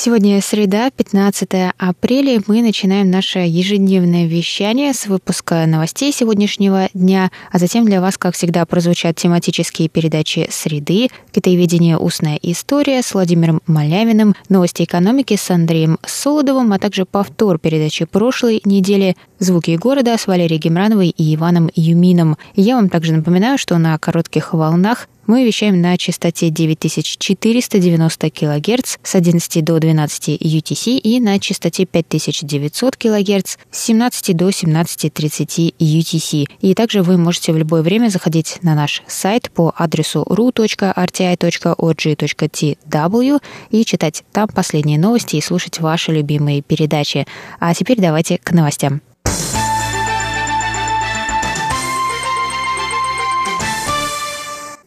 Сегодня среда, 15 апреля, мы начинаем наше ежедневное вещание с выпуска новостей сегодняшнего дня, а затем для вас, как всегда, прозвучат тематические передачи «Среды», «Китаеведение. Устная история» с Владимиром Малявиным, «Новости экономики» с Андреем Солодовым, а также повтор передачи прошлой недели «Звуки города» с Валерией Гемрановой и Иваном Юмином. Я вам также напоминаю, что на коротких волнах мы вещаем на частоте 9490 кГц с 11 до 12 UTC и на частоте 5900 кГц с 17 до 17.30 UTC. И также вы можете в любое время заходить на наш сайт по адресу ru.rti.org.tw и читать там последние новости и слушать ваши любимые передачи. А теперь давайте к новостям.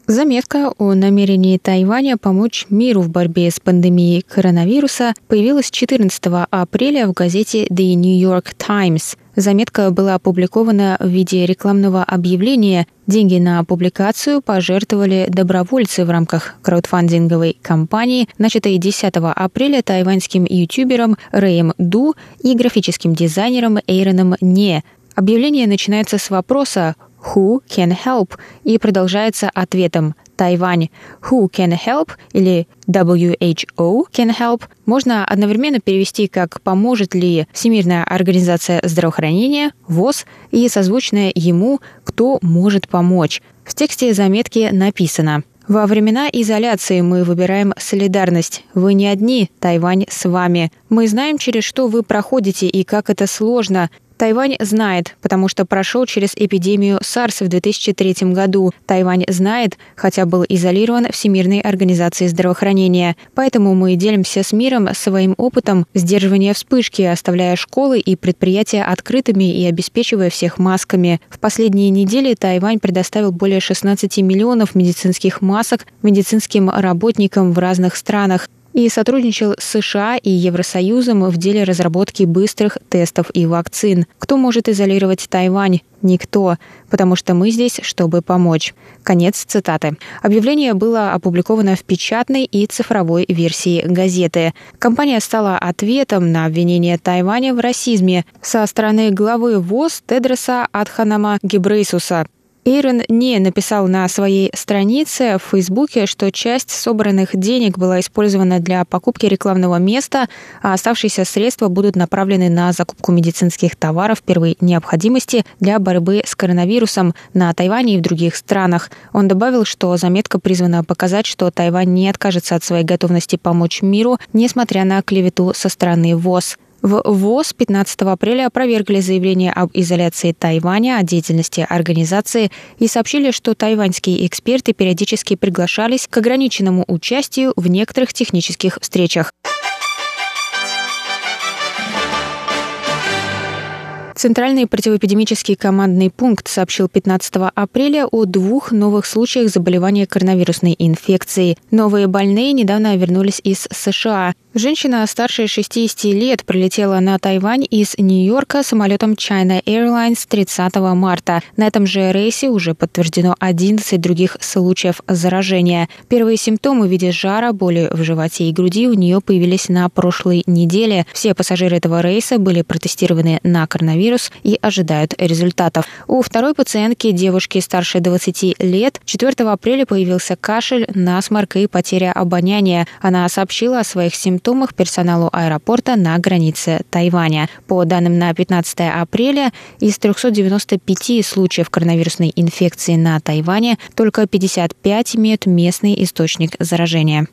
Заметка о намерении Тайваня помочь миру в борьбе с пандемией коронавируса появилась 14 апреля в газете The New York Times. Заметка была опубликована в виде рекламного объявления. Деньги на публикацию пожертвовали добровольцы в рамках краудфандинговой кампании, начатой 10 апреля тайваньским ютубером Рэем Ду и графическим дизайнером Эйроном Не. Объявление начинается с вопроса Who can help? и продолжается ответом Тайвань Who can help или WHO can help можно одновременно перевести как «поможет ли Всемирная организация здравоохранения, ВОЗ» и созвучное ему «кто может помочь». В тексте заметки написано во времена изоляции мы выбираем солидарность. Вы не одни, Тайвань с вами. Мы знаем, через что вы проходите и как это сложно. Тайвань знает, потому что прошел через эпидемию SARS в 2003 году. Тайвань знает, хотя был изолирован Всемирной организацией здравоохранения. Поэтому мы делимся с миром своим опытом сдерживания вспышки, оставляя школы и предприятия открытыми и обеспечивая всех масками. В последние недели Тайвань предоставил более 16 миллионов медицинских масок медицинским работникам в разных странах и сотрудничал с США и Евросоюзом в деле разработки быстрых тестов и вакцин. Кто может изолировать Тайвань? Никто, потому что мы здесь, чтобы помочь. Конец цитаты. Объявление было опубликовано в печатной и цифровой версии газеты. Компания стала ответом на обвинение Тайваня в расизме со стороны главы ВОЗ Тедроса Адханама Гебрейсуса. Эйрон не написал на своей странице в Фейсбуке, что часть собранных денег была использована для покупки рекламного места, а оставшиеся средства будут направлены на закупку медицинских товаров первой необходимости для борьбы с коронавирусом на Тайване и в других странах. Он добавил, что заметка призвана показать, что Тайвань не откажется от своей готовности помочь миру, несмотря на клевету со стороны ВОЗ. В ВОЗ 15 апреля опровергли заявление об изоляции Тайваня от деятельности организации и сообщили, что тайваньские эксперты периодически приглашались к ограниченному участию в некоторых технических встречах. Центральный противоэпидемический командный пункт сообщил 15 апреля о двух новых случаях заболевания коронавирусной инфекцией. Новые больные недавно вернулись из США. Женщина старше 60 лет прилетела на Тайвань из Нью-Йорка самолетом China Airlines 30 марта. На этом же рейсе уже подтверждено 11 других случаев заражения. Первые симптомы в виде жара, боли в животе и груди у нее появились на прошлой неделе. Все пассажиры этого рейса были протестированы на коронавирус и ожидают результатов. У второй пациентки, девушки старше 20 лет, 4 апреля появился кашель, насморк и потеря обоняния. Она сообщила о своих симптомах персоналу аэропорта на границе Тайваня. По данным на 15 апреля, из 395 случаев коронавирусной инфекции на Тайване только 55 имеют местный источник заражения.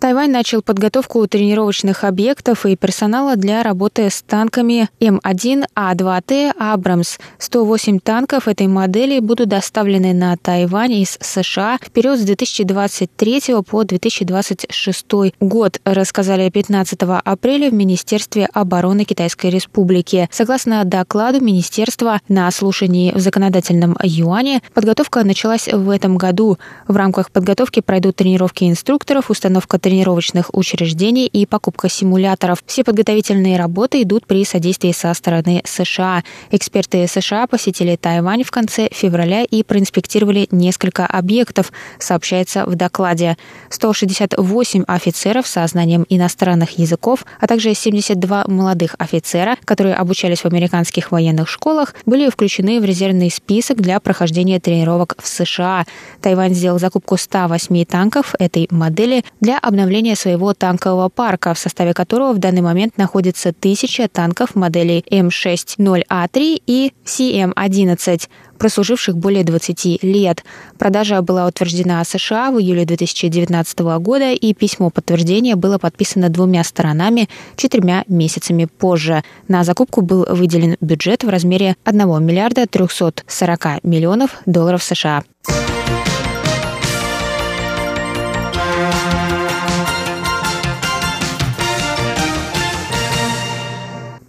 Тайвань начал подготовку тренировочных объектов и персонала для работы с танками М1А2Т «Абрамс». 108 танков этой модели будут доставлены на Тайвань из США в период с 2023 по 2026 год, рассказали 15 апреля в Министерстве обороны Китайской Республики. Согласно докладу Министерства на слушании в законодательном юане, подготовка началась в этом году. В рамках подготовки пройдут тренировки инструкторов, установка тренировочных учреждений и покупка симуляторов. Все подготовительные работы идут при содействии со стороны США. Эксперты США посетили Тайвань в конце февраля и проинспектировали несколько объектов, сообщается в докладе. 168 офицеров со знанием иностранных языков, а также 72 молодых офицера, которые обучались в американских военных школах, были включены в резервный список для прохождения тренировок в США. Тайвань сделал закупку 108 танков этой модели для обновления обновления своего танкового парка, в составе которого в данный момент находится тысяча танков моделей М60А3 и СМ-11 прослуживших более 20 лет. Продажа была утверждена США в июле 2019 года, и письмо подтверждения было подписано двумя сторонами четырьмя месяцами позже. На закупку был выделен бюджет в размере 1 миллиарда 340 миллионов долларов США.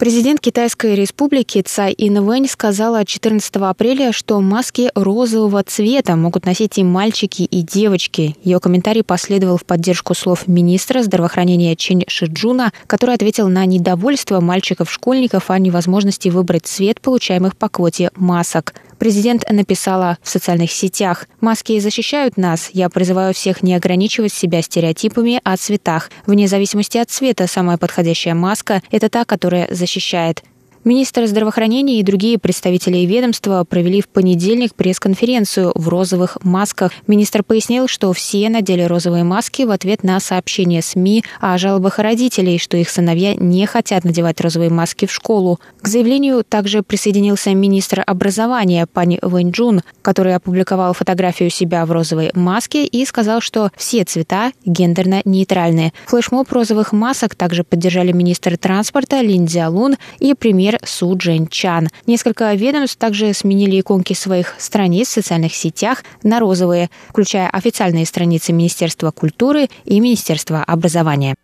Президент Китайской республики Цай Инвэнь сказала 14 апреля, что маски розового цвета могут носить и мальчики, и девочки. Ее комментарий последовал в поддержку слов министра здравоохранения Чен Шиджуна, который ответил на недовольство мальчиков-школьников о невозможности выбрать цвет получаемых по квоте масок. Президент написала в социальных сетях «Маски защищают нас. Я призываю всех не ограничивать себя стереотипами о цветах. Вне зависимости от цвета самая подходящая маска – это та, которая защищает. Министр здравоохранения и другие представители ведомства провели в понедельник пресс-конференцию в розовых масках. Министр пояснил, что все надели розовые маски в ответ на сообщение СМИ о жалобах родителей, что их сыновья не хотят надевать розовые маски в школу. К заявлению также присоединился министр образования пани Вэнь Джун, который опубликовал фотографию себя в розовой маске и сказал, что все цвета гендерно нейтральные. Флешмоб розовых масок также поддержали министр транспорта Лин Цзялун и премьер премьер Су Джен Чан. Несколько ведомств также сменили иконки своих страниц в социальных сетях на розовые, включая официальные страницы Министерства культуры и Министерства образования.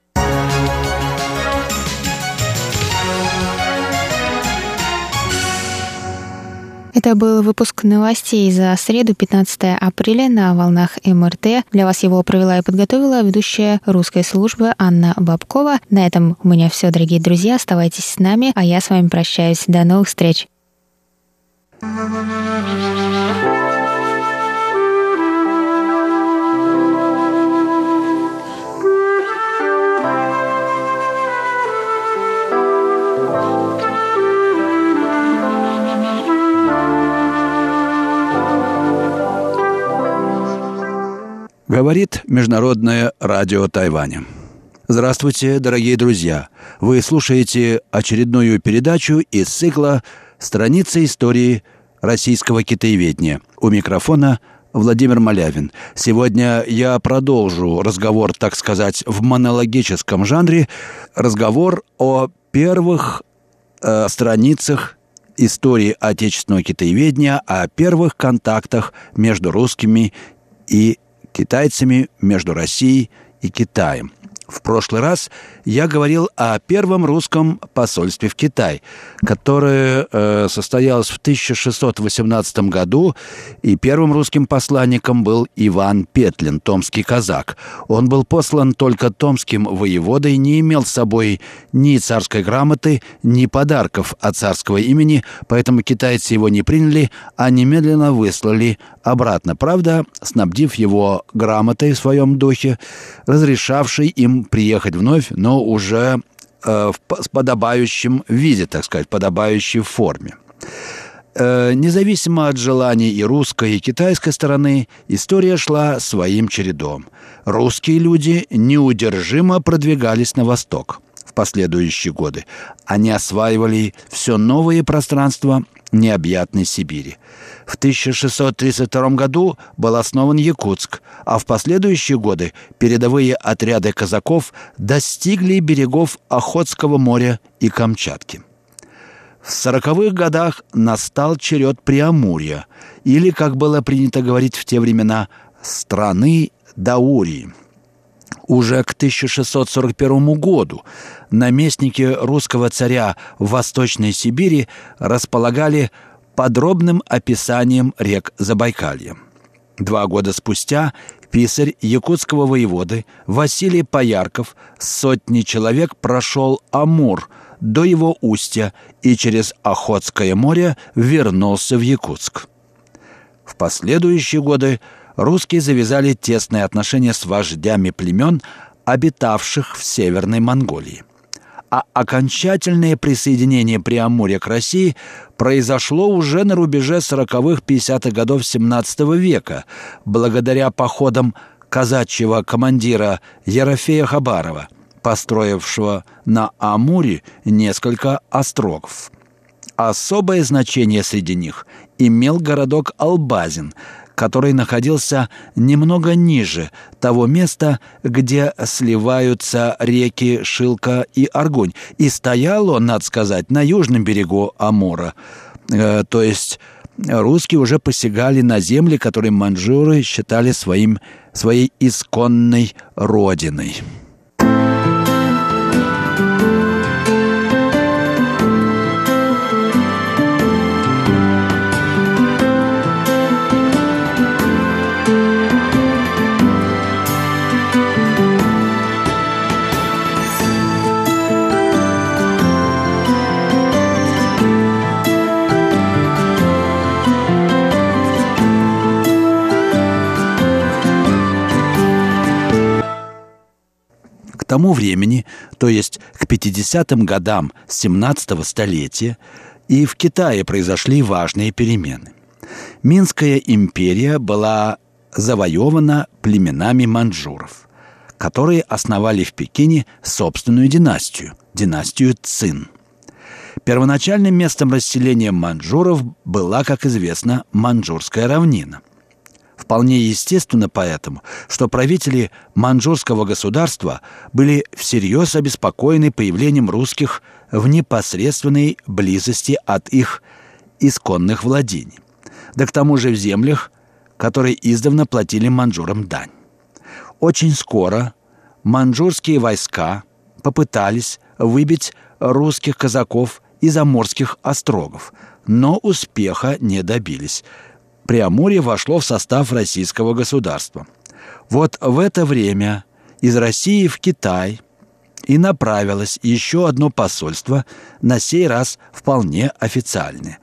Это был выпуск новостей за среду, 15 апреля на волнах МРТ. Для вас его провела и подготовила ведущая русской службы Анна Бабкова. На этом у меня все, дорогие друзья. Оставайтесь с нами, а я с вами прощаюсь. До новых встреч. Говорит Международное радио Тайваня. Здравствуйте, дорогие друзья! Вы слушаете очередную передачу из цикла «Страницы истории российского китаеведения». У микрофона Владимир Малявин. Сегодня я продолжу разговор, так сказать, в монологическом жанре. Разговор о первых э, страницах истории отечественного китаеведения, о первых контактах между русскими и китайцами между Россией и Китаем. В прошлый раз я говорил о первом русском посольстве в Китай, которое э, состоялось в 1618 году, и первым русским посланником был Иван Петлин, томский казак. Он был послан только томским воеводой, не имел с собой ни царской грамоты, ни подарков от царского имени, поэтому китайцы его не приняли, а немедленно выслали обратно. Правда, снабдив его грамотой в своем духе, разрешавшей им приехать вновь, но уже э, в, с подобающим виде, так сказать, подобающей форме. Э, независимо от желаний и русской, и китайской стороны, история шла своим чередом. Русские люди неудержимо продвигались на восток в последующие годы. Они осваивали все новые пространства необъятной Сибири. В 1632 году был основан Якутск, а в последующие годы передовые отряды казаков достигли берегов Охотского моря и Камчатки. В сороковых годах настал черед Преамурья, или, как было принято говорить в те времена, страны Даурии. Уже к 1641 году наместники русского царя в Восточной Сибири располагали подробным описанием рек Забайкалья. Два года спустя писарь якутского воеводы Василий Поярков сотни человек прошел Амур – до его устья и через Охотское море вернулся в Якутск. В последующие годы русские завязали тесные отношения с вождями племен, обитавших в Северной Монголии. А окончательное присоединение Преамурья к России произошло уже на рубеже 40-50-х годов XVII века, благодаря походам казачьего командира Ерофея Хабарова – построившего на Амуре несколько острогов. Особое значение среди них имел городок Албазин, который находился немного ниже того места, где сливаются реки Шилка и Аргунь. И стоял он, надо сказать, на южном берегу Амура. Э, то есть русские уже посягали на земли, которые манжуры считали своим, своей исконной родиной. Тому времени, то есть к 50-м годам 17-го столетия, и в Китае произошли важные перемены. Минская империя была завоевана племенами манжуров, которые основали в Пекине собственную династию, династию Цин. Первоначальным местом расселения манжуров была, как известно, Манчжурская равнина. Вполне естественно поэтому, что правители манчжурского государства были всерьез обеспокоены появлением русских в непосредственной близости от их исконных владений. Да к тому же в землях, которые издавна платили манчжурам дань. Очень скоро манчжурские войска попытались выбить русских казаков из Амурских острогов, но успеха не добились – Преамурье вошло в состав российского государства. Вот в это время из России в Китай и направилось еще одно посольство, на сей раз вполне официальное.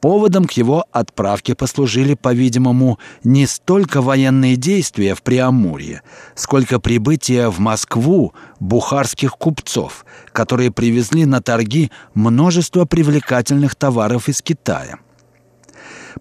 Поводом к его отправке послужили, по-видимому, не столько военные действия в Преамурье, сколько прибытие в Москву бухарских купцов, которые привезли на торги множество привлекательных товаров из Китая.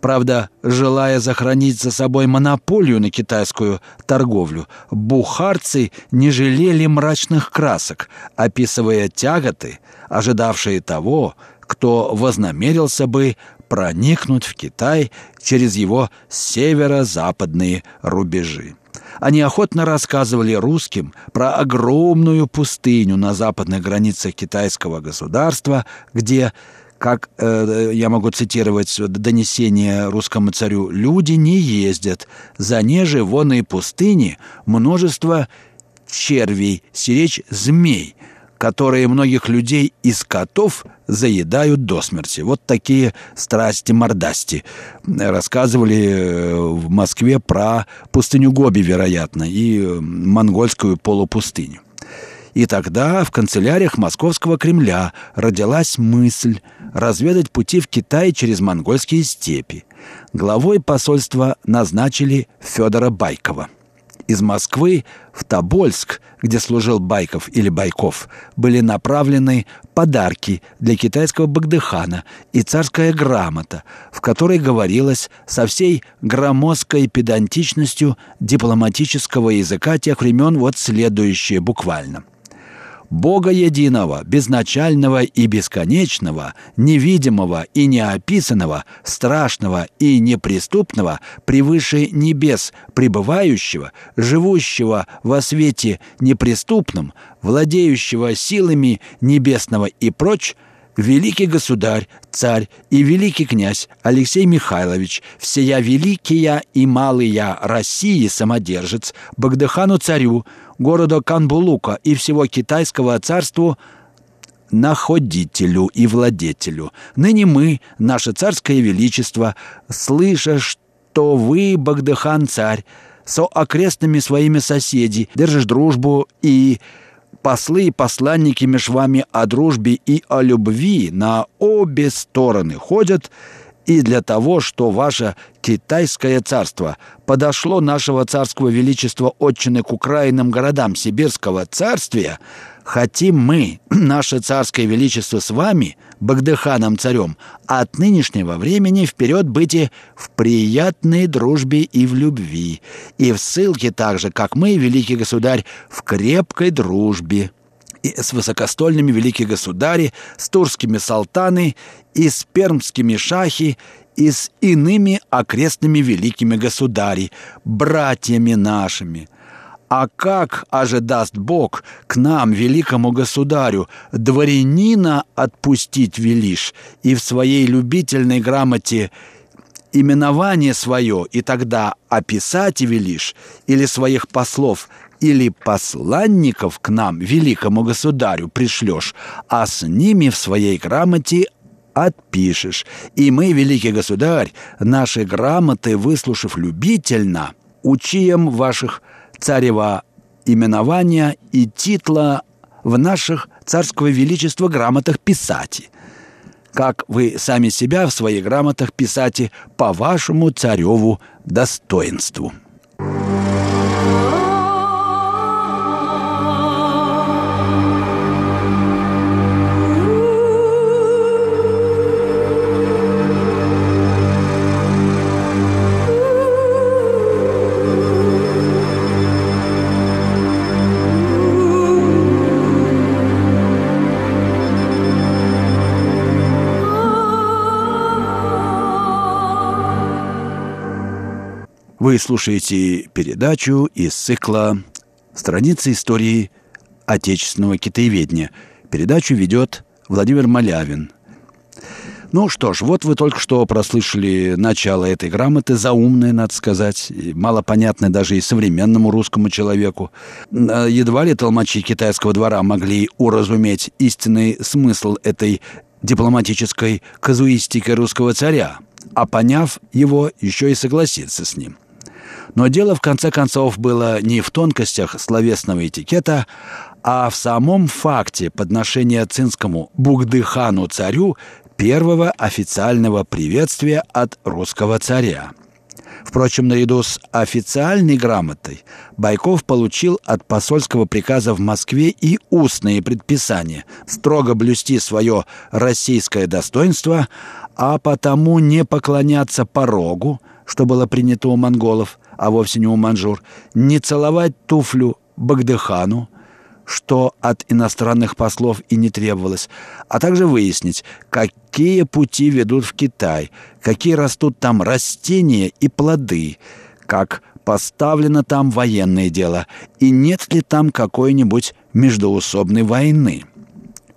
Правда, желая сохранить за собой монополию на китайскую торговлю, бухарцы не жалели мрачных красок, описывая тяготы, ожидавшие того, кто вознамерился бы проникнуть в Китай через его северо-западные рубежи. Они охотно рассказывали русским про огромную пустыню на западных границах китайского государства, где как э, я могу цитировать донесение русскому царю, люди не ездят. За неже вон и пустыни множество червей, сиречь змей, которые многих людей из котов заедают до смерти. Вот такие страсти-мордасти. Рассказывали э, в Москве про пустыню Гоби, вероятно, и э, монгольскую полупустыню. И тогда в канцеляриях Московского Кремля родилась мысль разведать пути в Китай через монгольские степи. Главой посольства назначили Федора Байкова. Из Москвы в Тобольск, где служил Байков или Байков, были направлены подарки для китайского Багдыхана и царская грамота, в которой говорилось со всей громоздкой педантичностью дипломатического языка тех времен вот следующее буквально – Бога единого, безначального и бесконечного, невидимого и неописанного, страшного и неприступного, превыше небес пребывающего, живущего во свете неприступном, владеющего силами небесного и прочь, великий государь, царь и великий князь Алексей Михайлович, всея великия и малая России самодержец, Багдыхану царю, города Канбулука и всего китайского царству находителю и владетелю. Ныне мы, наше царское величество, слыша, что вы, Багдыхан царь, со окрестными своими соседи держишь дружбу и послы и посланники меж вами о дружбе и о любви на обе стороны ходят, и для того, что ваше китайское царство подошло нашего царского величества отчины к украинным городам Сибирского царствия, хотим мы, наше царское величество с вами, Багдыханом царем, от нынешнего времени вперед быть в приятной дружбе и в любви, и в ссылке так же, как мы, великий государь, в крепкой дружбе и с высокостольными великие государи, с турскими салтаны и с пермскими шахи, и с иными окрестными великими государи, братьями нашими. А как ожидаст Бог к нам, великому государю, дворянина отпустить велишь, и в своей любительной грамоте именование свое, и тогда описать велишь, или своих послов или посланников к нам, великому государю, пришлешь, а с ними в своей грамоте отпишешь. И мы, великий государь, наши грамоты, выслушав любительно, учием ваших царева именования и титла в наших царского величества грамотах писати, как вы сами себя в своих грамотах писати по вашему цареву достоинству». Вы слушаете передачу из цикла «Страницы истории отечественного китаеведения». Передачу ведет Владимир Малявин. Ну что ж, вот вы только что прослышали начало этой грамоты, заумное, надо сказать, малопонятное даже и современному русскому человеку. Едва ли толмачи китайского двора могли уразуметь истинный смысл этой дипломатической казуистики русского царя, а поняв его, еще и согласиться с ним. Но дело, в конце концов, было не в тонкостях словесного этикета, а в самом факте подношения цинскому Бугдыхану-царю первого официального приветствия от русского царя. Впрочем, наряду с официальной грамотой Байков получил от посольского приказа в Москве и устные предписания строго блюсти свое российское достоинство, а потому не поклоняться порогу, что было принято у монголов, а вовсе не у манжур, не целовать туфлю Багдыхану, что от иностранных послов и не требовалось, а также выяснить, какие пути ведут в Китай, какие растут там растения и плоды, как поставлено там военное дело и нет ли там какой-нибудь междоусобной войны.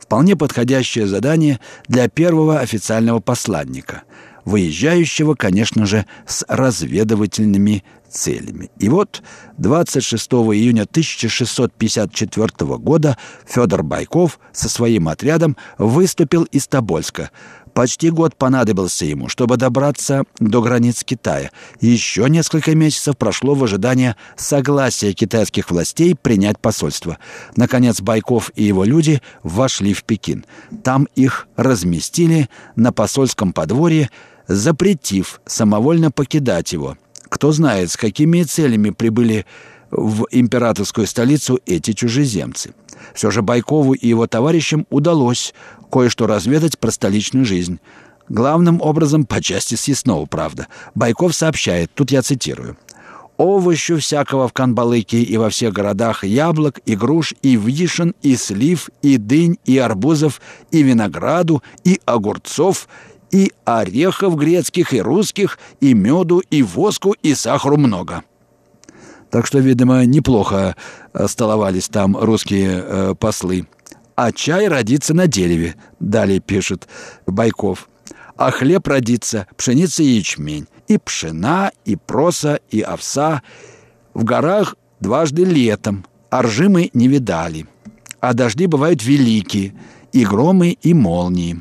Вполне подходящее задание для первого официального посланника – выезжающего, конечно же, с разведывательными целями. И вот 26 июня 1654 года Федор Байков со своим отрядом выступил из Тобольска. Почти год понадобился ему, чтобы добраться до границ Китая. Еще несколько месяцев прошло в ожидании согласия китайских властей принять посольство. Наконец Байков и его люди вошли в Пекин. Там их разместили на посольском подворье, запретив самовольно покидать его. Кто знает, с какими целями прибыли в императорскую столицу эти чужеземцы. Все же Байкову и его товарищам удалось кое-что разведать про столичную жизнь. Главным образом по части съестного, правда. Байков сообщает, тут я цитирую. овощу всякого в Канбалыке и во всех городах, яблок и груш, и вишен, и слив, и дынь, и арбузов, и винограду, и огурцов, и орехов грецких, и русских, и меду, и воску, и сахару много. Так что, видимо, неплохо э, столовались там русские э, послы. А чай родится на дереве, далее пишет Байков. А хлеб родится, пшеница и ячмень и пшена, и проса, и овса. В горах дважды летом, а ржи не видали. А дожди бывают великие, и громы, и молнии.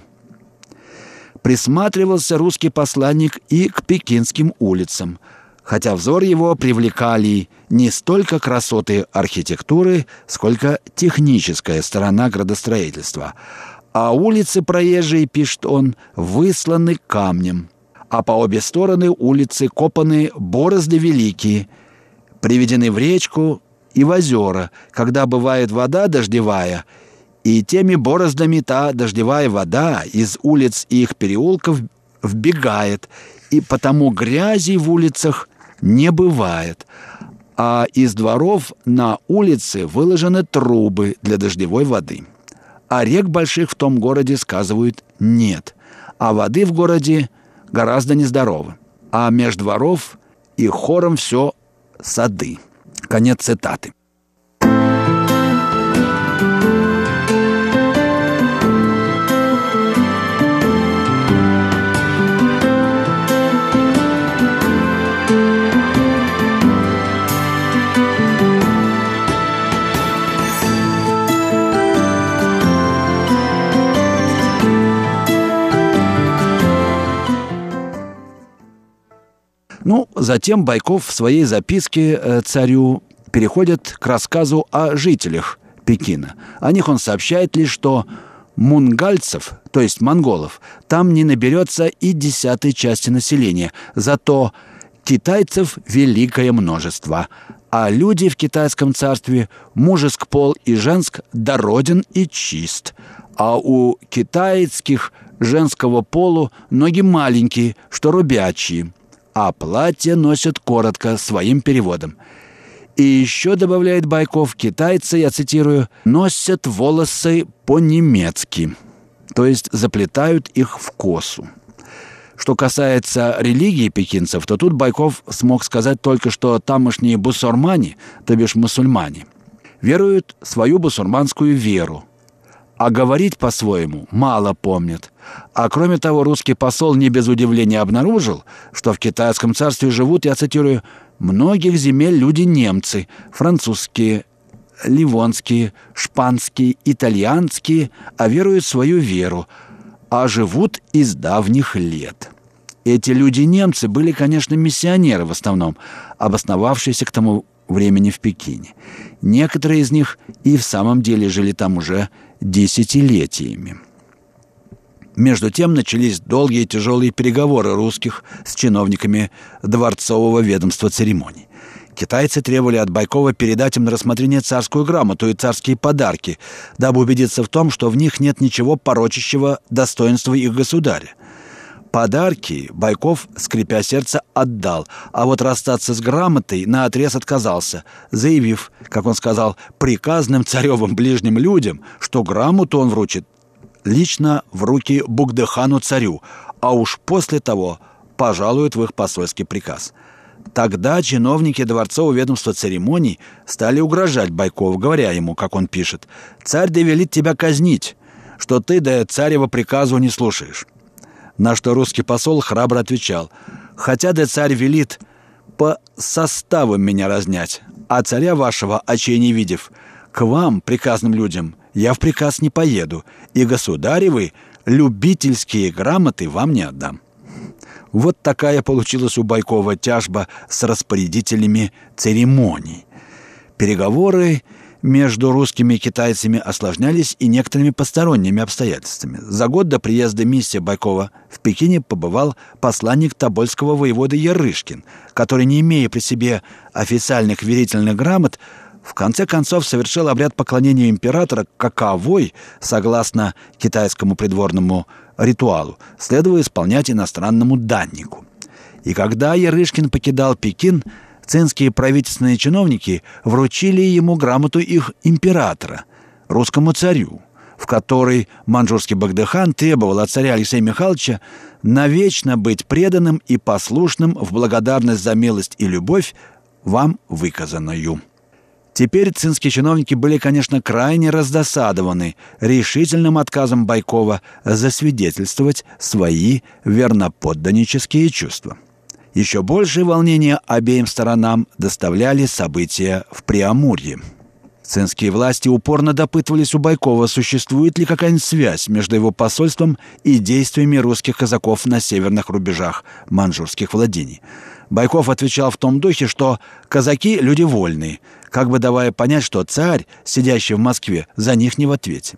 Присматривался русский посланник и к пекинским улицам, хотя взор его привлекали не столько красоты архитектуры, сколько техническая сторона градостроительства. А улицы проезжие, пишет он, высланы камнем – а по обе стороны улицы копаны борозды великие, приведены в речку и в озера, когда бывает вода дождевая, и теми бороздами та дождевая вода из улиц и их переулков вбегает, и потому грязи в улицах не бывает, а из дворов на улице выложены трубы для дождевой воды. А рек больших в том городе, сказывают, нет, а воды в городе – гораздо нездоровы. А меж дворов и хором все сады. Конец цитаты. Ну, затем Байков в своей записке э, царю переходит к рассказу о жителях Пекина. О них он сообщает лишь, что мунгальцев, то есть монголов, там не наберется и десятой части населения. Зато китайцев великое множество, а люди в китайском царстве мужеск пол и женск дороден и чист, а у китайских женского полу ноги маленькие, что рубячие – а платье носят коротко, своим переводом. И еще, добавляет Байков, китайцы, я цитирую, носят волосы по-немецки, то есть заплетают их в косу. Что касается религии пекинцев, то тут Байков смог сказать только, что тамошние бусурмане, то бишь мусульмане, веруют свою бусурманскую веру – а говорить по-своему мало помнят. А кроме того, русский посол не без удивления обнаружил, что в китайском царстве живут, я цитирую, «многих земель люди немцы, французские, ливонские, шпанские, итальянские, а веруют свою веру, а живут из давних лет». Эти люди-немцы были, конечно, миссионеры в основном, обосновавшиеся к тому времени в Пекине. Некоторые из них и в самом деле жили там уже десятилетиями. Между тем начались долгие тяжелые переговоры русских с чиновниками дворцового ведомства церемоний. Китайцы требовали от Байкова передать им на рассмотрение царскую грамоту и царские подарки, дабы убедиться в том, что в них нет ничего порочащего достоинства их государя. Подарки Байков, скрипя сердце, отдал, а вот расстаться с грамотой на отрез отказался, заявив, как он сказал, приказным царевым ближним людям, что грамоту он вручит лично в руки Бугдыхану царю, а уж после того пожалует в их посольский приказ. Тогда чиновники дворцового ведомства церемоний стали угрожать Байкову, говоря ему, как он пишет, «Царь довелит тебя казнить, что ты до царева приказу не слушаешь». На что русский посол храбро отвечал, «Хотя да царь велит по составам меня разнять, а царя вашего, очей не видев, к вам, приказным людям, я в приказ не поеду, и государевы любительские грамоты вам не отдам». Вот такая получилась у Байкова тяжба с распорядителями церемоний. Переговоры между русскими и китайцами осложнялись и некоторыми посторонними обстоятельствами. За год до приезда миссии Байкова в Пекине побывал посланник Тобольского воевода Ярышкин, который, не имея при себе официальных верительных грамот, в конце концов совершил обряд поклонения императора каковой, согласно китайскому придворному ритуалу, следуя исполнять иностранному даннику. И когда Ярышкин покидал Пекин, цинские правительственные чиновники вручили ему грамоту их императора, русскому царю, в которой манжурский Багдыхан требовал от царя Алексея Михайловича навечно быть преданным и послушным в благодарность за милость и любовь вам выказанную. Теперь цинские чиновники были, конечно, крайне раздосадованы решительным отказом Байкова засвидетельствовать свои верноподданнические чувства. Еще большее волнение обеим сторонам доставляли события в Преамурье. Цинские власти упорно допытывались у Байкова, существует ли какая-нибудь связь между его посольством и действиями русских казаков на северных рубежах манжурских владений. Байков отвечал в том духе, что казаки – люди вольные, как бы давая понять, что царь, сидящий в Москве, за них не в ответе.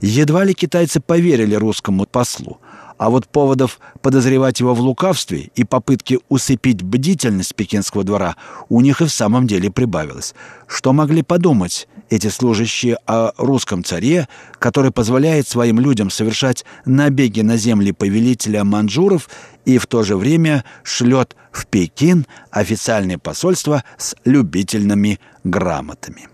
Едва ли китайцы поверили русскому послу – а вот поводов подозревать его в лукавстве и попытке усыпить бдительность пекинского двора у них и в самом деле прибавилось. Что могли подумать эти служащие о русском царе, который позволяет своим людям совершать набеги на земли повелителя манжуров и в то же время шлет в Пекин официальное посольство с любительными грамотами?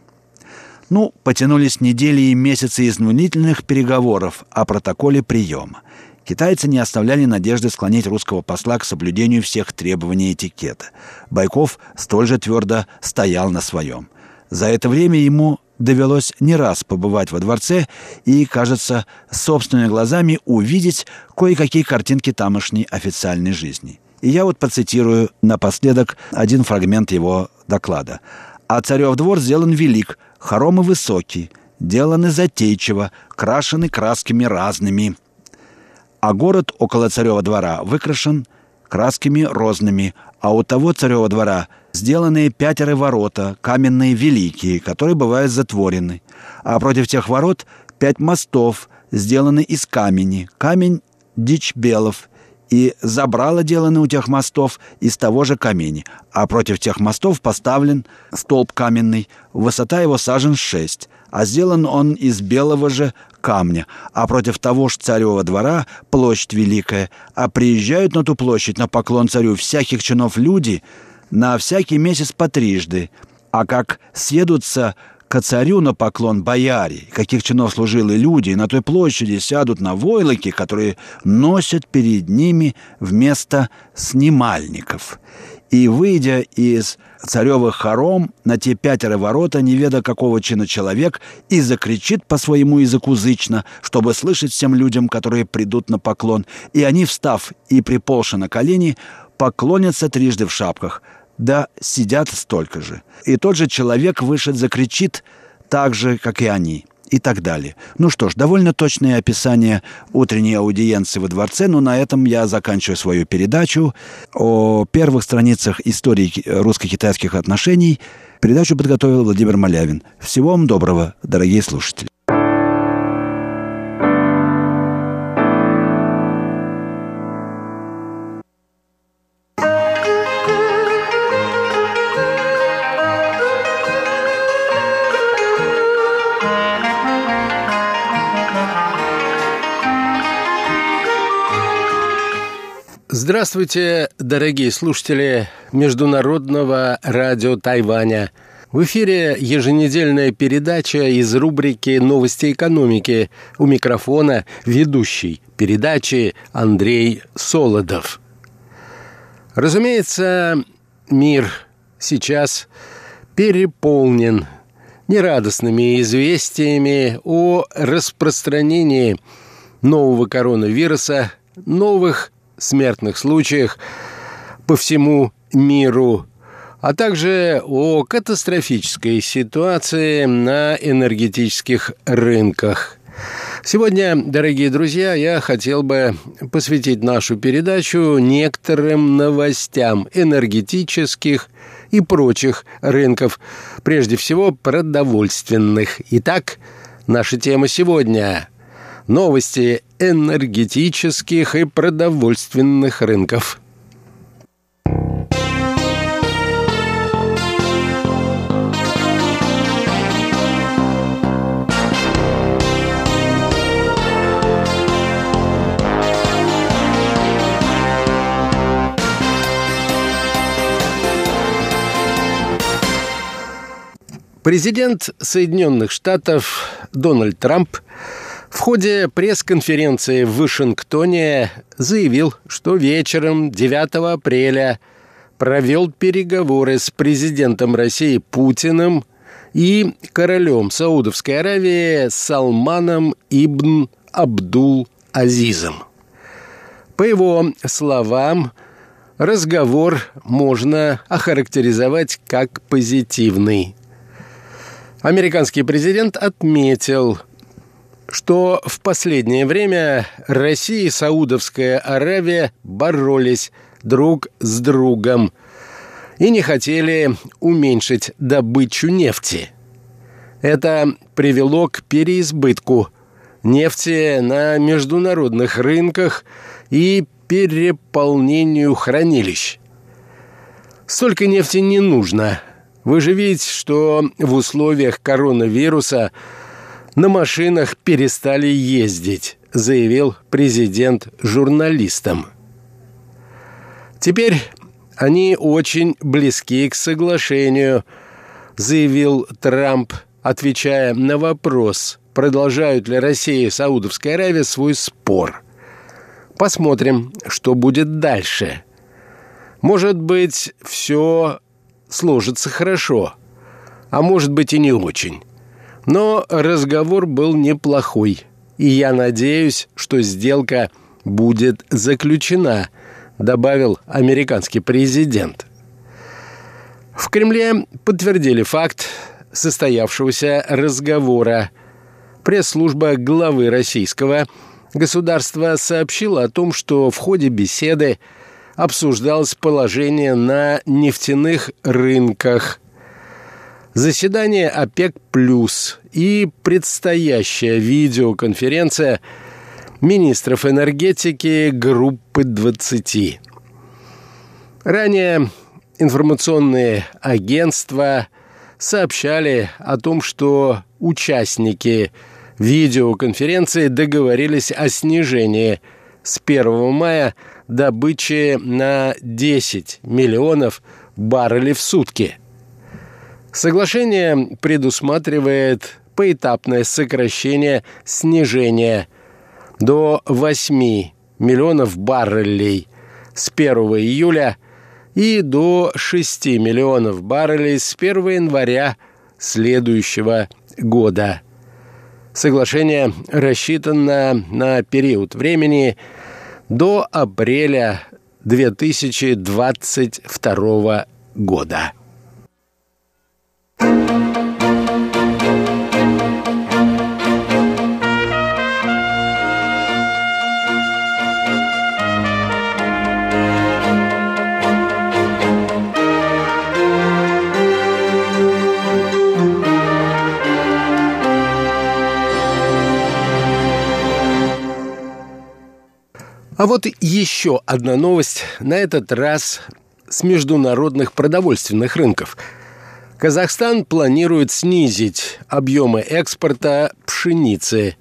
Ну, потянулись недели и месяцы изнурительных переговоров о протоколе приема. Китайцы не оставляли надежды склонить русского посла к соблюдению всех требований этикета. Байков столь же твердо стоял на своем. За это время ему довелось не раз побывать во дворце и, кажется, собственными глазами увидеть кое-какие картинки тамошней официальной жизни. И я вот процитирую напоследок один фрагмент его доклада. «А царев двор сделан велик, хоромы высокий, деланы затейчиво, крашены красками разными» а город около царева двора выкрашен красками розными, а у того царева двора сделаны пятеры ворота, каменные великие, которые бывают затворены, а против тех ворот пять мостов, сделаны из камени, камень дичь белов, и забрало деланы у тех мостов из того же камени, а против тех мостов поставлен столб каменный, высота его сажен шесть, а сделан он из белого же камня, а против того ж царева двора площадь великая, а приезжают на ту площадь на поклон царю всяких чинов люди на всякий месяц по трижды, а как съедутся ко царю на поклон бояре, каких чинов служили люди, и на той площади сядут на войлоки, которые носят перед ними вместо снимальников. И, выйдя из царевых хором на те пятеро ворота, не веда какого чина человек, и закричит по своему языку зычно, чтобы слышать всем людям, которые придут на поклон, и они, встав и приполши на колени, поклонятся трижды в шапках – да сидят столько же. И тот же человек вышед закричит так же, как и они и так далее. Ну что ж, довольно точное описание утренней аудиенции во дворце, но на этом я заканчиваю свою передачу о первых страницах истории русско-китайских отношений. Передачу подготовил Владимир Малявин. Всего вам доброго, дорогие слушатели. Здравствуйте, дорогие слушатели Международного радио Тайваня. В эфире еженедельная передача из рубрики «Новости экономики». У микрофона ведущий передачи Андрей Солодов. Разумеется, мир сейчас переполнен нерадостными известиями о распространении нового коронавируса, новых смертных случаях по всему миру, а также о катастрофической ситуации на энергетических рынках. Сегодня, дорогие друзья, я хотел бы посвятить нашу передачу некоторым новостям энергетических и прочих рынков, прежде всего продовольственных. Итак, наша тема сегодня Новости энергетических и продовольственных рынков. Президент Соединенных Штатов Дональд Трамп в ходе пресс-конференции в Вашингтоне заявил, что вечером 9 апреля провел переговоры с президентом России Путиным и королем Саудовской Аравии Салманом ибн Абдул Азизом. По его словам, разговор можно охарактеризовать как позитивный. Американский президент отметил, что в последнее время Россия и Саудовская Аравия боролись друг с другом и не хотели уменьшить добычу нефти. Это привело к переизбытку нефти на международных рынках и переполнению хранилищ. Столько нефти не нужно. Вы же видите, что в условиях коронавируса на машинах перестали ездить, заявил президент журналистам. Теперь они очень близки к соглашению, заявил Трамп, отвечая на вопрос, продолжают ли Россия и Саудовская Аравия свой спор. Посмотрим, что будет дальше. Может быть, все сложится хорошо, а может быть и не очень. Но разговор был неплохой, и я надеюсь, что сделка будет заключена, добавил американский президент. В Кремле подтвердили факт состоявшегося разговора – Пресс-служба главы российского государства сообщила о том, что в ходе беседы обсуждалось положение на нефтяных рынках, заседание ОПЕК+, плюс и предстоящая видеоконференция министров энергетики группы 20. Ранее информационные агентства сообщали о том, что участники видеоконференции договорились о снижении с 1 мая добычи на 10 миллионов баррелей в сутки. Соглашение предусматривает поэтапное сокращение снижения до 8 миллионов баррелей с 1 июля и до 6 миллионов баррелей с 1 января следующего года. Соглашение рассчитано на период времени до апреля 2022 года. А вот еще одна новость, на этот раз с международных продовольственных рынков. Казахстан планирует снизить объемы экспорта пшеницы.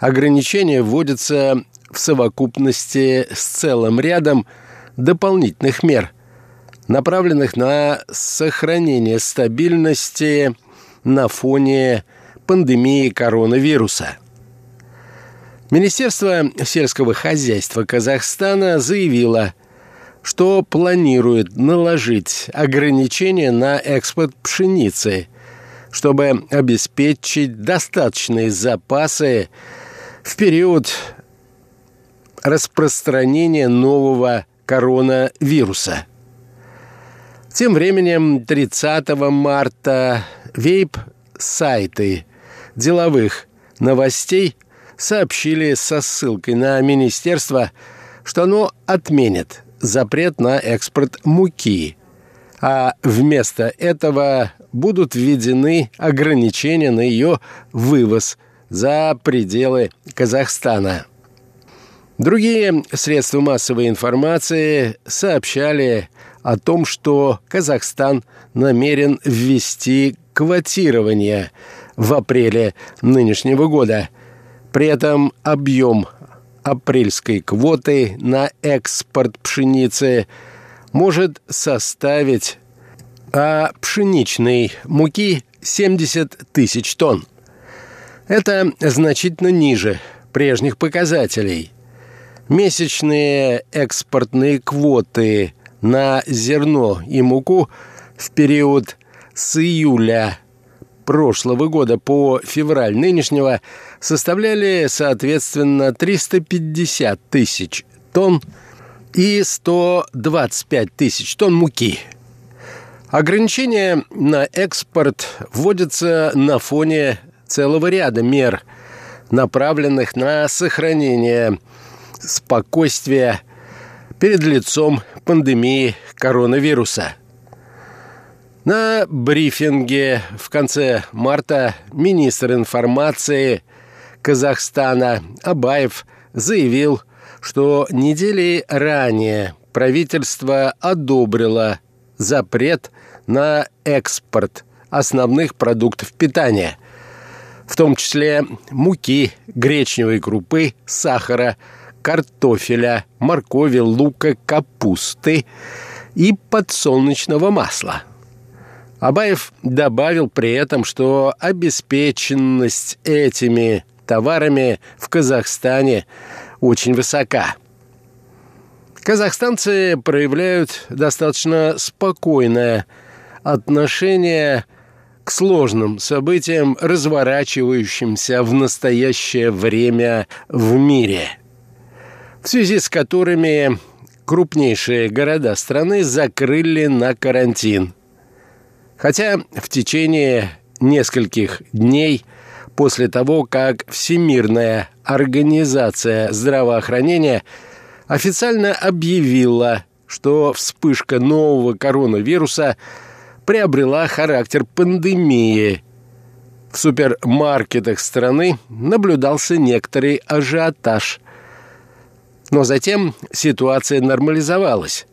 Ограничения вводятся в совокупности с целым рядом дополнительных мер, направленных на сохранение стабильности на фоне пандемии коронавируса – Министерство сельского хозяйства Казахстана заявило, что планирует наложить ограничения на экспорт пшеницы, чтобы обеспечить достаточные запасы в период распространения нового коронавируса. Тем временем 30 марта вейп-сайты деловых новостей – сообщили со ссылкой на министерство, что оно отменит запрет на экспорт муки, а вместо этого будут введены ограничения на ее вывоз за пределы Казахстана. Другие средства массовой информации сообщали о том, что Казахстан намерен ввести квотирование в апреле нынешнего года – при этом объем апрельской квоты на экспорт пшеницы может составить а пшеничной муки 70 тысяч тонн. Это значительно ниже прежних показателей. Месячные экспортные квоты на зерно и муку в период с июля прошлого года по февраль нынешнего составляли, соответственно, 350 тысяч тонн и 125 тысяч тонн муки. Ограничения на экспорт вводятся на фоне целого ряда мер, направленных на сохранение спокойствия перед лицом пандемии коронавируса. На брифинге в конце марта министр информации Казахстана Абаев заявил, что недели ранее правительство одобрило запрет на экспорт основных продуктов питания, в том числе муки, гречневой крупы, сахара, картофеля, моркови, лука, капусты и подсолнечного масла. Абаев добавил при этом, что обеспеченность этими товарами в Казахстане очень высока. Казахстанцы проявляют достаточно спокойное отношение к сложным событиям, разворачивающимся в настоящее время в мире, в связи с которыми крупнейшие города страны закрыли на карантин. Хотя в течение нескольких дней после того, как Всемирная организация здравоохранения официально объявила, что вспышка нового коронавируса приобрела характер пандемии. В супермаркетах страны наблюдался некоторый ажиотаж. Но затем ситуация нормализовалась.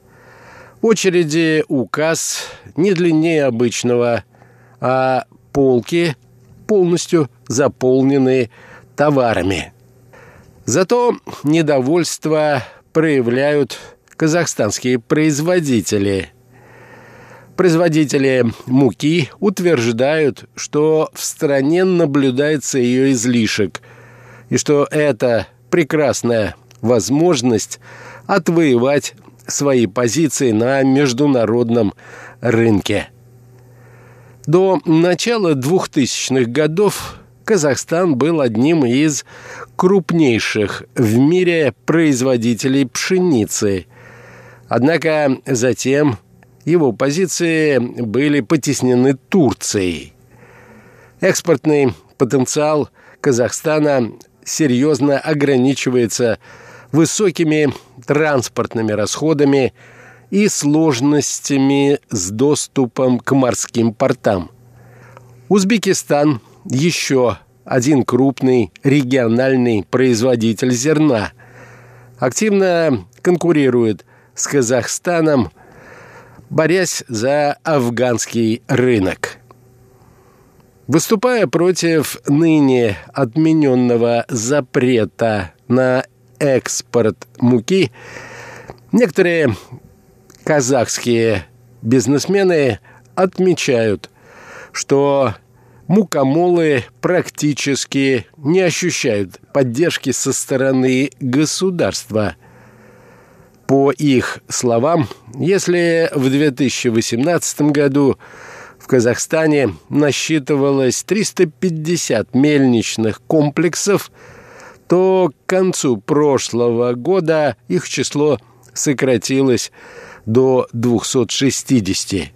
Очереди указ не длиннее обычного, а полки полностью заполнены товарами. Зато недовольство проявляют казахстанские производители. Производители муки утверждают, что в стране наблюдается ее излишек, и что это прекрасная возможность отвоевать свои позиции на международном рынке. До начала 2000-х годов Казахстан был одним из крупнейших в мире производителей пшеницы. Однако затем его позиции были потеснены Турцией. Экспортный потенциал Казахстана серьезно ограничивается высокими транспортными расходами и сложностями с доступом к морским портам. Узбекистан – еще один крупный региональный производитель зерна. Активно конкурирует с Казахстаном, борясь за афганский рынок. Выступая против ныне отмененного запрета на экспорт муки, некоторые казахские бизнесмены отмечают, что мукомолы практически не ощущают поддержки со стороны государства. По их словам, если в 2018 году в Казахстане насчитывалось 350 мельничных комплексов, то к концу прошлого года их число сократилось до 260.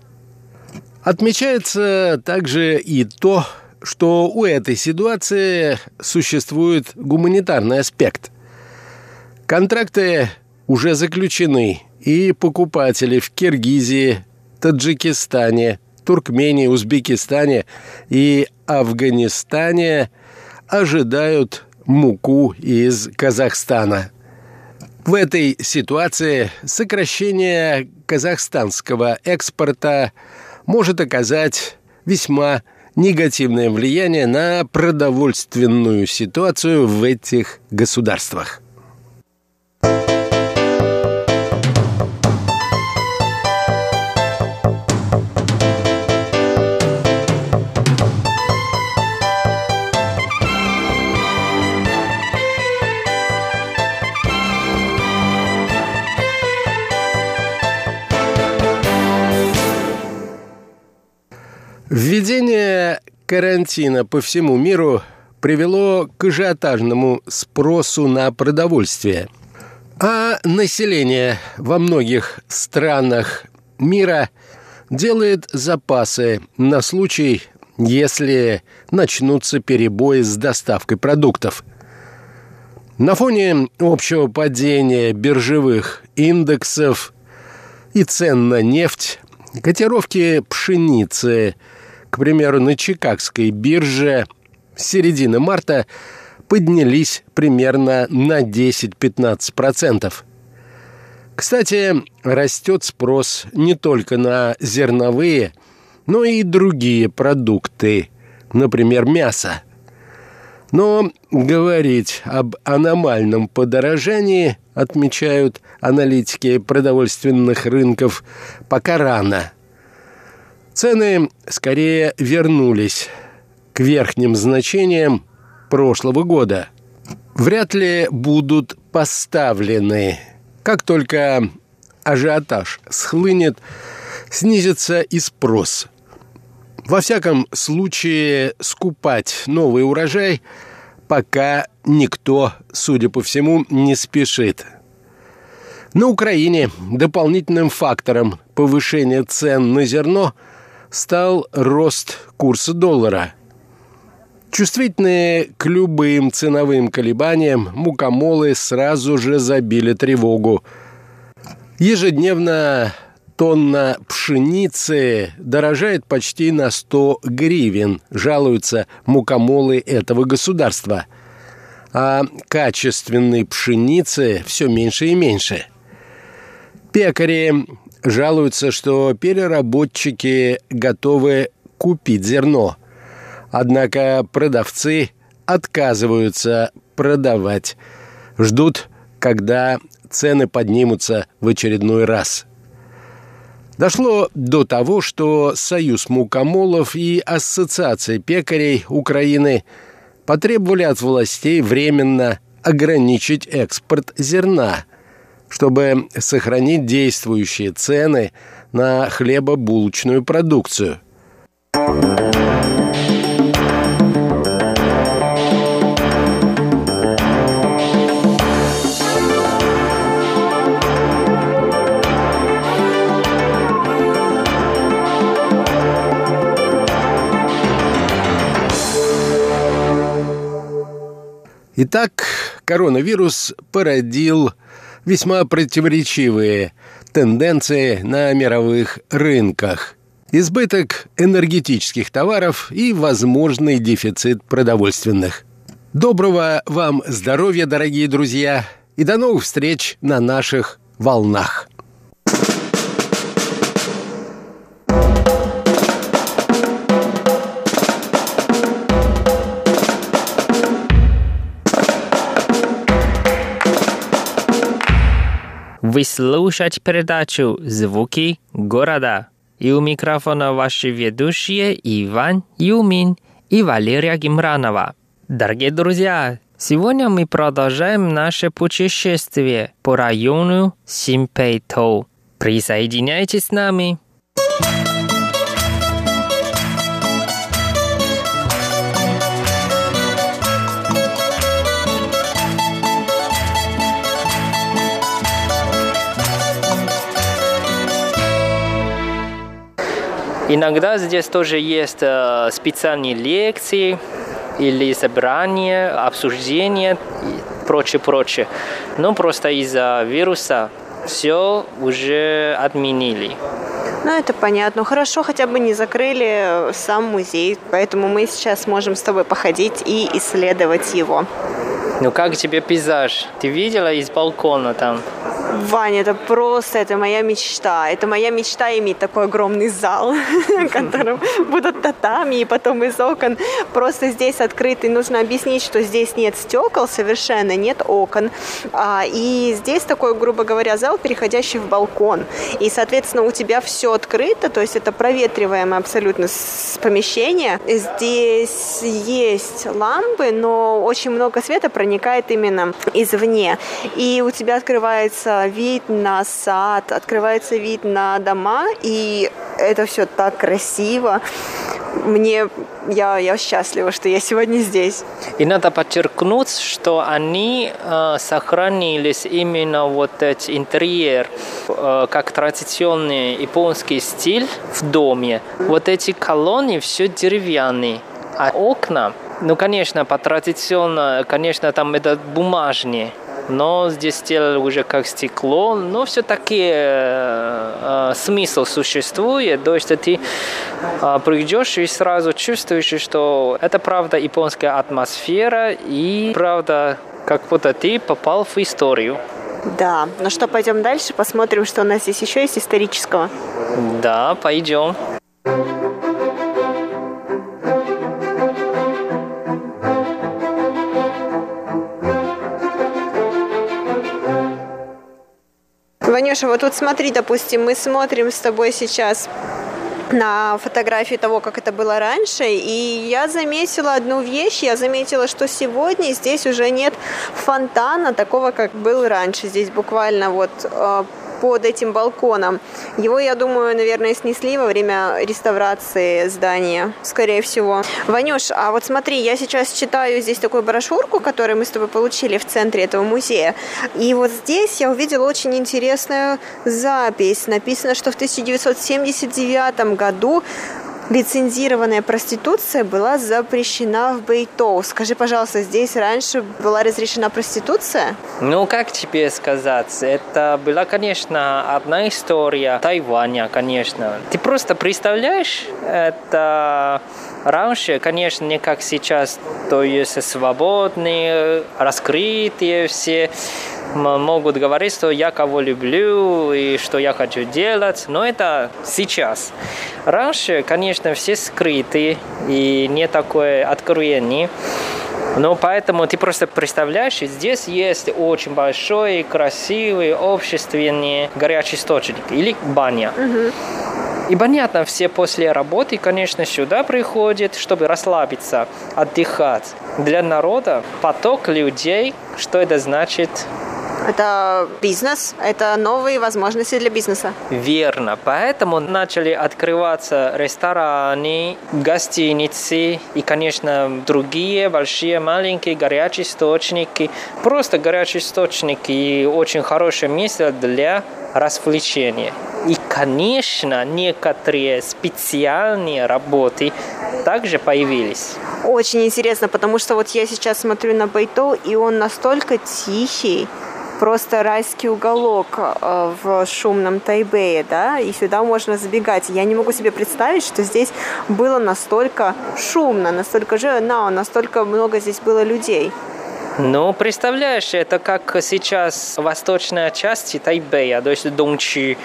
Отмечается также и то, что у этой ситуации существует гуманитарный аспект. Контракты уже заключены, и покупатели в Киргизии, Таджикистане, Туркмении, Узбекистане и Афганистане ожидают муку из Казахстана. В этой ситуации сокращение казахстанского экспорта – может оказать весьма негативное влияние на продовольственную ситуацию в этих государствах. Карантина по всему миру привело к ажиотажному спросу на продовольствие. А население во многих странах мира делает запасы на случай, если начнутся перебои с доставкой продуктов. На фоне общего падения биржевых индексов и цен на нефть, котировки пшеницы, к примеру, на Чикагской бирже с середины марта поднялись примерно на 10-15%. Кстати, растет спрос не только на зерновые, но и другие продукты, например, мясо. Но говорить об аномальном подорожании, отмечают аналитики продовольственных рынков, пока рано. Цены скорее вернулись к верхним значениям прошлого года. Вряд ли будут поставлены как только ажиотаж схлынет, снизится и спрос. Во всяком случае, скупать новый урожай пока никто, судя по всему, не спешит. На Украине дополнительным фактором повышения цен на зерно стал рост курса доллара – Чувствительные к любым ценовым колебаниям, мукомолы сразу же забили тревогу. Ежедневно тонна пшеницы дорожает почти на 100 гривен, жалуются мукомолы этого государства. А качественной пшеницы все меньше и меньше. Пекари жалуются, что переработчики готовы купить зерно – Однако продавцы отказываются продавать. Ждут, когда цены поднимутся в очередной раз. Дошло до того, что Союз мукомолов и Ассоциация пекарей Украины потребовали от властей временно ограничить экспорт зерна, чтобы сохранить действующие цены на хлебобулочную продукцию. Итак, коронавирус породил весьма противоречивые тенденции на мировых рынках. Избыток энергетических товаров и возможный дефицит продовольственных. Доброго вам здоровья, дорогие друзья, и до новых встреч на наших волнах. Вы слушаете передачу «Звуки города». И у микрофона ваши ведущие Иван Юмин и Валерия Гимранова. Дорогие друзья, сегодня мы продолжаем наше путешествие по району Симпейто. Присоединяйтесь с нами. Иногда здесь тоже есть э, специальные лекции или собрания, обсуждения и прочее, прочее. Но просто из-за вируса все уже отменили. Ну, это понятно. Хорошо, хотя бы не закрыли сам музей, поэтому мы сейчас можем с тобой походить и исследовать его. Ну, как тебе пейзаж? Ты видела из балкона там? Ваня, это просто, это моя мечта. Это моя мечта иметь такой огромный зал, в котором будут татами, и потом из окон просто здесь открытый. Нужно объяснить, что здесь нет стекол совершенно, нет окон. А, и здесь такой, грубо говоря, зал, переходящий в балкон. И, соответственно, у тебя все открыто, то есть это проветриваемое абсолютно помещение. Здесь есть лампы, но очень много света проникает именно извне. И у тебя открывается вид на сад, открывается вид на дома, и это все так красиво. мне я, я счастлива, что я сегодня здесь. И надо подчеркнуть, что они э, сохранились именно вот этот интерьер, э, как традиционный японский стиль в доме. Вот эти колонны все деревянные, а окна, ну, конечно, по традиционно, конечно, там это бумажные, но здесь сделали уже как стекло, но все-таки э, э, смысл существует, то есть ты э, придешь и сразу чувствуешь, что это правда японская атмосфера и правда как будто ты попал в историю. Да, ну что, пойдем дальше, посмотрим, что у нас здесь еще есть исторического. Да, пойдем. Ванюша, вот тут смотри, допустим, мы смотрим с тобой сейчас на фотографии того, как это было раньше, и я заметила одну вещь, я заметила, что сегодня здесь уже нет фонтана такого, как был раньше. Здесь буквально вот э, под этим балконом. Его, я думаю, наверное, снесли во время реставрации здания, скорее всего. Ванюш, а вот смотри, я сейчас читаю здесь такую брошюрку, которую мы с тобой получили в центре этого музея. И вот здесь я увидела очень интересную запись. Написано, что в 1979 году лицензированная проституция была запрещена в Бейтоу. Скажи, пожалуйста, здесь раньше была разрешена проституция? Ну, как тебе сказать? Это была, конечно, одна история Тайваня, конечно. Ты просто представляешь, это раньше, конечно, не как сейчас, то есть свободные, раскрытые все могут говорить, что я кого люблю и что я хочу делать, но это сейчас. Раньше, конечно, все скрыты и не такое откровение. Но поэтому ты просто представляешь, здесь есть очень большой, красивый, общественный горячий источник или баня. Угу. И понятно, все после работы, конечно, сюда приходят, чтобы расслабиться, отдыхать. Для народа поток людей, что это значит это бизнес, это новые возможности для бизнеса. Верно. Поэтому начали открываться рестораны, гостиницы и, конечно, другие большие, маленькие горячие источники. Просто горячие источники и очень хорошее место для развлечения. И, конечно, некоторые специальные работы также появились. Очень интересно, потому что вот я сейчас смотрю на Бейто, и он настолько тихий, просто райский уголок э, в шумном Тайбэе, да, и сюда можно забегать. Я не могу себе представить, что здесь было настолько шумно, настолько живо, настолько много здесь было людей. Ну, представляешь, это как сейчас восточная часть Тайбэя, то есть Дончи.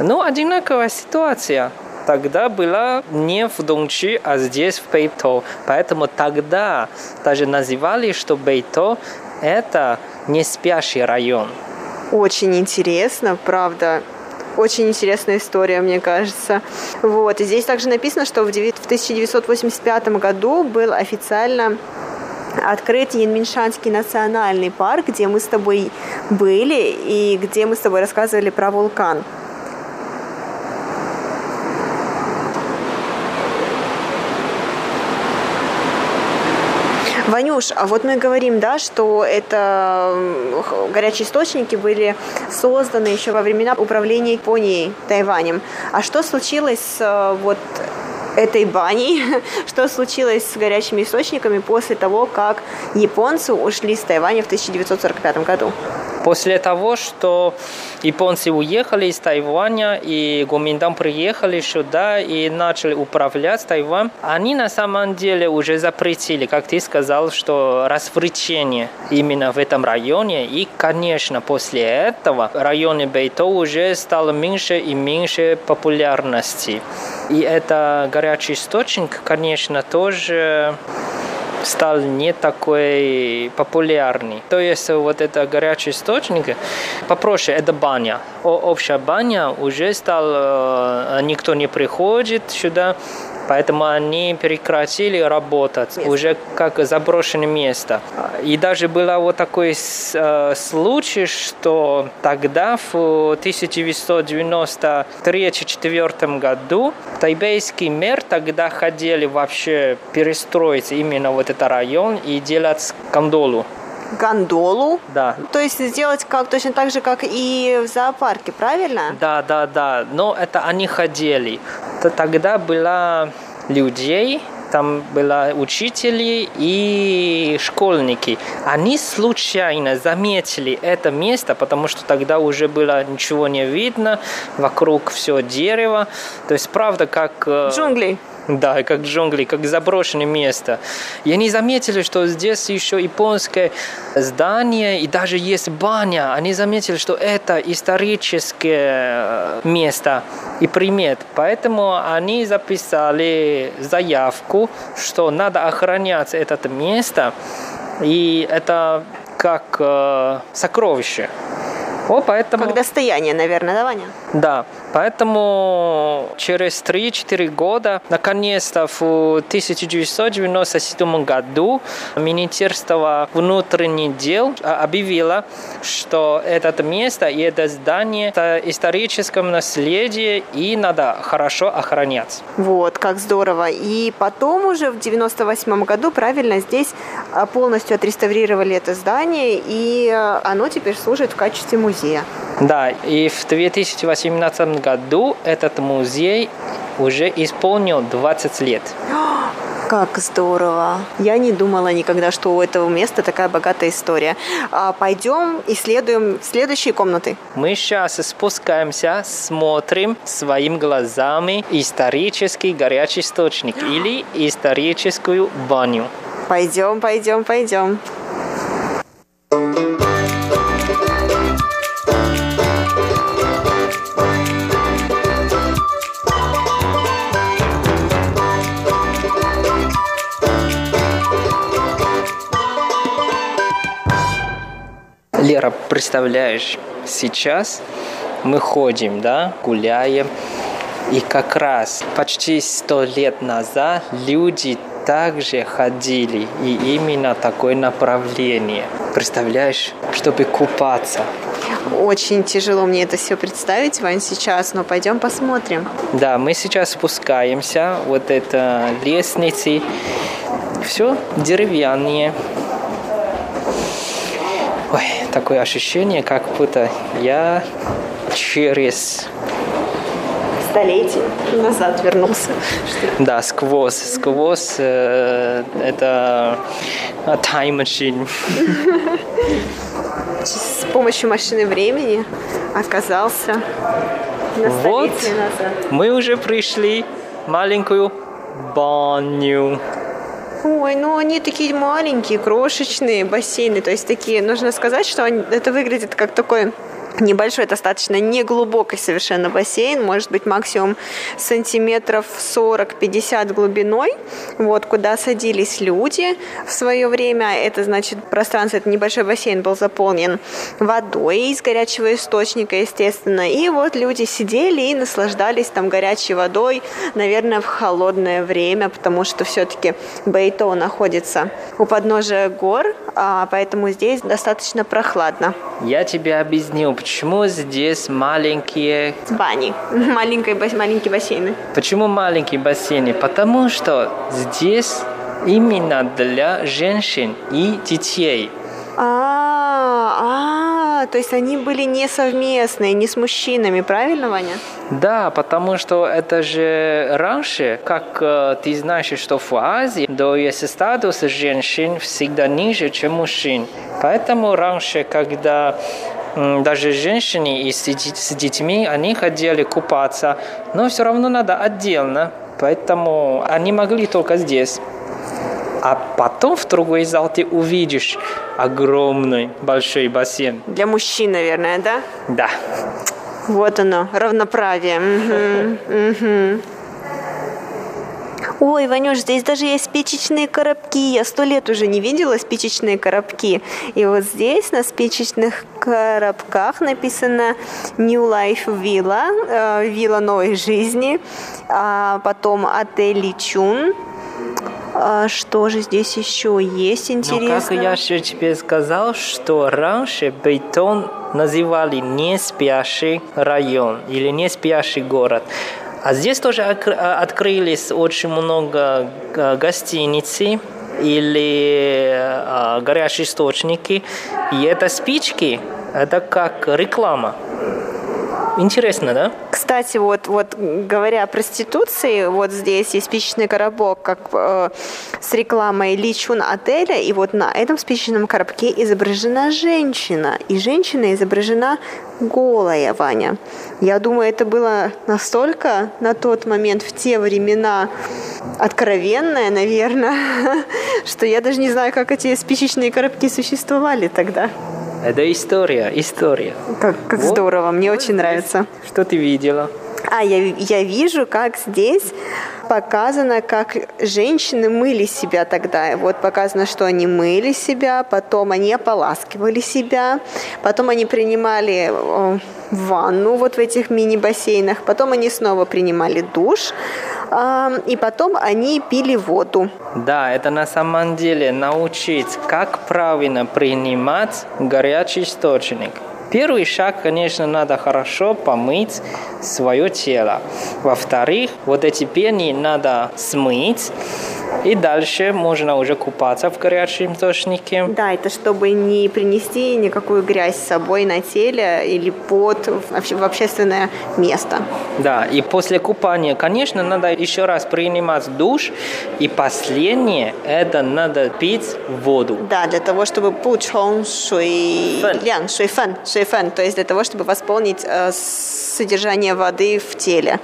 Ну, одинаковая ситуация тогда была не в Дончи, а здесь, в Бейто. Поэтому тогда даже называли, что Бейто – это не спящий район. Очень интересно, правда. Очень интересная история, мне кажется. Вот. И здесь также написано, что в 1985 году был официально открыт Янминшанский национальный парк, где мы с тобой были и где мы с тобой рассказывали про вулкан. Ванюш, а вот мы говорим, да, что это горячие источники были созданы еще во времена управления Японией Тайванем. А что случилось с э, вот этой баней, что случилось с горячими источниками после того, как японцы ушли с Тайваня в 1945 году? После того, что японцы уехали из Тайваня, и Гоминдан приехали сюда и начали управлять Тайвань, они на самом деле уже запретили, как ты сказал, что развлечение именно в этом районе. И, конечно, после этого район Бейто уже стало меньше и меньше популярности. И это горячий источник, конечно, тоже стал не такой популярный. То есть вот это горячий источник попроще, это баня. О, общая баня уже стал, э, никто не приходит сюда, Поэтому они прекратили работать уже как заброшенное место. И даже был вот такой э, случай, что тогда в 1993-1994 году тайбейский мэр тогда хотели вообще перестроить именно вот этот район и делать кондолу гондолу. Да. То есть сделать как точно так же, как и в зоопарке, правильно? Да, да, да. Но это они хотели. То тогда было людей, там были учители и школьники. Они случайно заметили это место, потому что тогда уже было ничего не видно, вокруг все дерево. То есть, правда, как... Э, Джунгли. Да, как джунгли, как заброшенное место. И они заметили, что здесь еще японское здание и даже есть баня. Они заметили, что это историческое э, место и примет. Поэтому они записали заявку, что надо охранять это место. И это как э, сокровище. О, поэтому... Как достояние, наверное, да, Ваня? Да, поэтому через 3-4 года, наконец-то в 1997 году Министерство внутренних дел объявило, что это место и это здание это историческое наследие и надо хорошо охранять. Вот, как здорово. И потом уже в 98 году, правильно, здесь а, полностью отреставрировали это здание, и а, оно теперь служит в качестве музея. Да, и в 2018 году этот музей уже исполнил 20 лет. Как здорово! Я не думала никогда, что у этого места такая богатая история. А пойдем исследуем следующие комнаты. Мы сейчас спускаемся, смотрим своими глазами исторический горячий источник или историческую баню. Пойдем, пойдем, пойдем. Представляешь, сейчас мы ходим, да, гуляем, и как раз почти сто лет назад люди также ходили, и именно такое направление. Представляешь, чтобы купаться. Очень тяжело мне это все представить, Вань, сейчас, но пойдем посмотрим. Да, мы сейчас спускаемся, вот это лестницы, все деревянные. Ой, такое ощущение, как будто я через столетий назад вернулся. Да, сквозь, сквозь э, это time machine. С помощью машины времени оказался на вот, назад. Мы уже пришли маленькую баню. Ой, ну они такие маленькие, крошечные бассейны. То есть такие, нужно сказать, что они, это выглядит как такой небольшой, достаточно неглубокий совершенно бассейн, может быть максимум сантиметров 40-50 глубиной, вот, куда садились люди в свое время. Это значит, пространство, это небольшой бассейн был заполнен водой из горячего источника, естественно. И вот люди сидели и наслаждались там горячей водой, наверное, в холодное время, потому что все-таки Бейто находится у подножия гор, а поэтому здесь достаточно прохладно. Я тебе объяснил, почему здесь маленькие... Бани. Маленькие, маленькие бассейны. Почему маленькие бассейны? Потому что здесь именно для женщин и детей. А, а, то есть они были не совместные, не с мужчинами, правильно, Ваня? Да, потому что это же раньше, как э, ты знаешь, что в Азии, то есть статус женщин всегда ниже, чем мужчин. Поэтому раньше, когда даже женщины и с детьми, они хотели купаться, но все равно надо отдельно, поэтому они могли только здесь. А потом в другой зал ты увидишь огромный большой бассейн. Для мужчин, наверное, да? Да. Вот оно, равноправие. Угу, угу. Ой, Ванюш, здесь даже есть спичечные коробки. Я сто лет уже не видела спичечные коробки. И вот здесь на спичечных коробках написано New Life Villa, э, вилла новой жизни, а потом отель Личун. А что же здесь еще есть интересно? Ну, как я еще тебе сказал, что раньше бетон называли не спящий район или не спящий город. А здесь тоже открылись очень много гостиниц или горячие источники. И это спички, это как реклама. Интересно, да? Кстати, вот, вот говоря о проституции, вот здесь есть спичечный коробок, как э, с рекламой Личун отеля, и вот на этом спичечном коробке изображена женщина, и женщина изображена голая, Ваня. Я думаю, это было настолько на тот момент, в те времена, откровенное, наверное, что я даже не знаю, как эти спичечные коробки существовали тогда. Это история, история. Как, как вот. здорово, мне вот очень нравится. Что ты видела? А, я, я вижу, как здесь показано, как женщины мыли себя тогда. Вот показано, что они мыли себя, потом они ополаскивали себя, потом они принимали ванну вот в этих мини-бассейнах, потом они снова принимали душ, и потом они пили воду. Да, это на самом деле научить, как правильно принимать горячий источник. Первый шаг, конечно, надо хорошо помыть свое тело. Во-вторых, вот эти пени надо смыть, и дальше можно уже купаться в горячем источнике. Да, это чтобы не принести никакую грязь с собой на теле или под в общественное место. Да, и после купания, конечно, надо еще раз принимать душ. И последнее, это надо пить воду. Да, для того, чтобы 补充水量、水分、水 分，то есть для того, чтобы восполнить э, содержание воды в теле.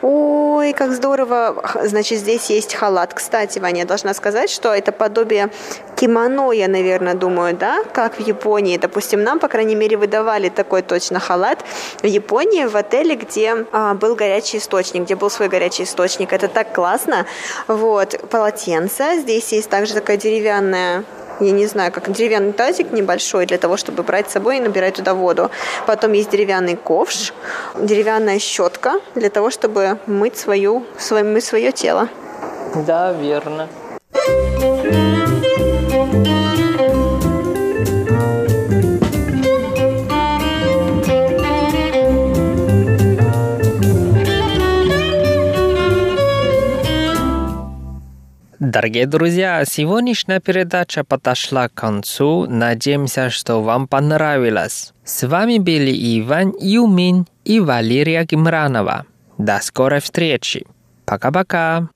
Ой, как здорово. Значит, здесь есть халат. Кстати, Ваня, я должна сказать, что это подобие кимоно, я, наверное, думаю, да, как в Японии. Допустим, нам, по крайней мере, выдавали такой точно халат в Японии, в отеле, где а, был горячий источник, где был свой горячий источник. Это так классно. Вот, полотенце. Здесь есть также такая деревянная я не знаю, как деревянный тазик небольшой для того, чтобы брать с собой и набирать туда воду. Потом есть деревянный ковш, деревянная щетка для того, чтобы мыть, свою, свое, мыть свое тело. Да, верно. Дорогие друзья, сегодняшняя передача подошла к концу. Надеемся, что вам понравилось. С вами были Иван Юмин и Валерия Гимранова. До скорой встречи. Пока-пока.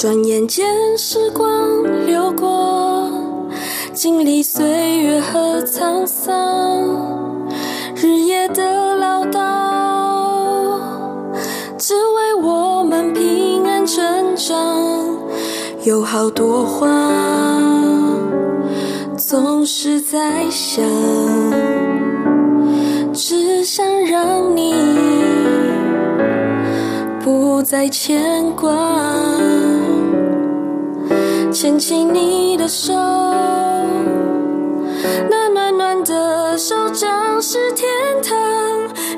转眼间时光流过，经历岁月和沧桑，日夜的唠叨，只为我们平安成长。有好多话，总是在想，只想让你不再牵挂。牵起你的手，那暖暖的手掌是天堂，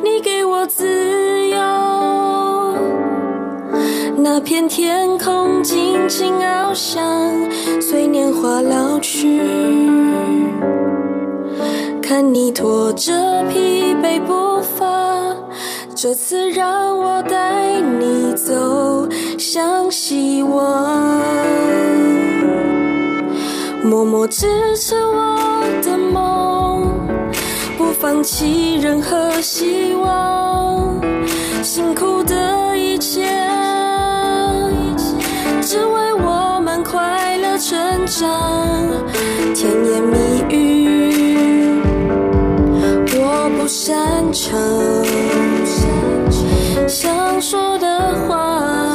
你给我自由。那片天空静静翱翔，随年华老去。看你拖着疲惫步伐，这次让我带你走向希望。默默支持我的梦，不放弃任何希望，辛苦的一切，只为我们快乐成长。甜言蜜语，我不擅长，想说的话，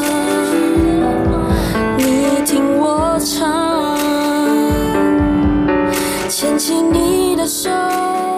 手。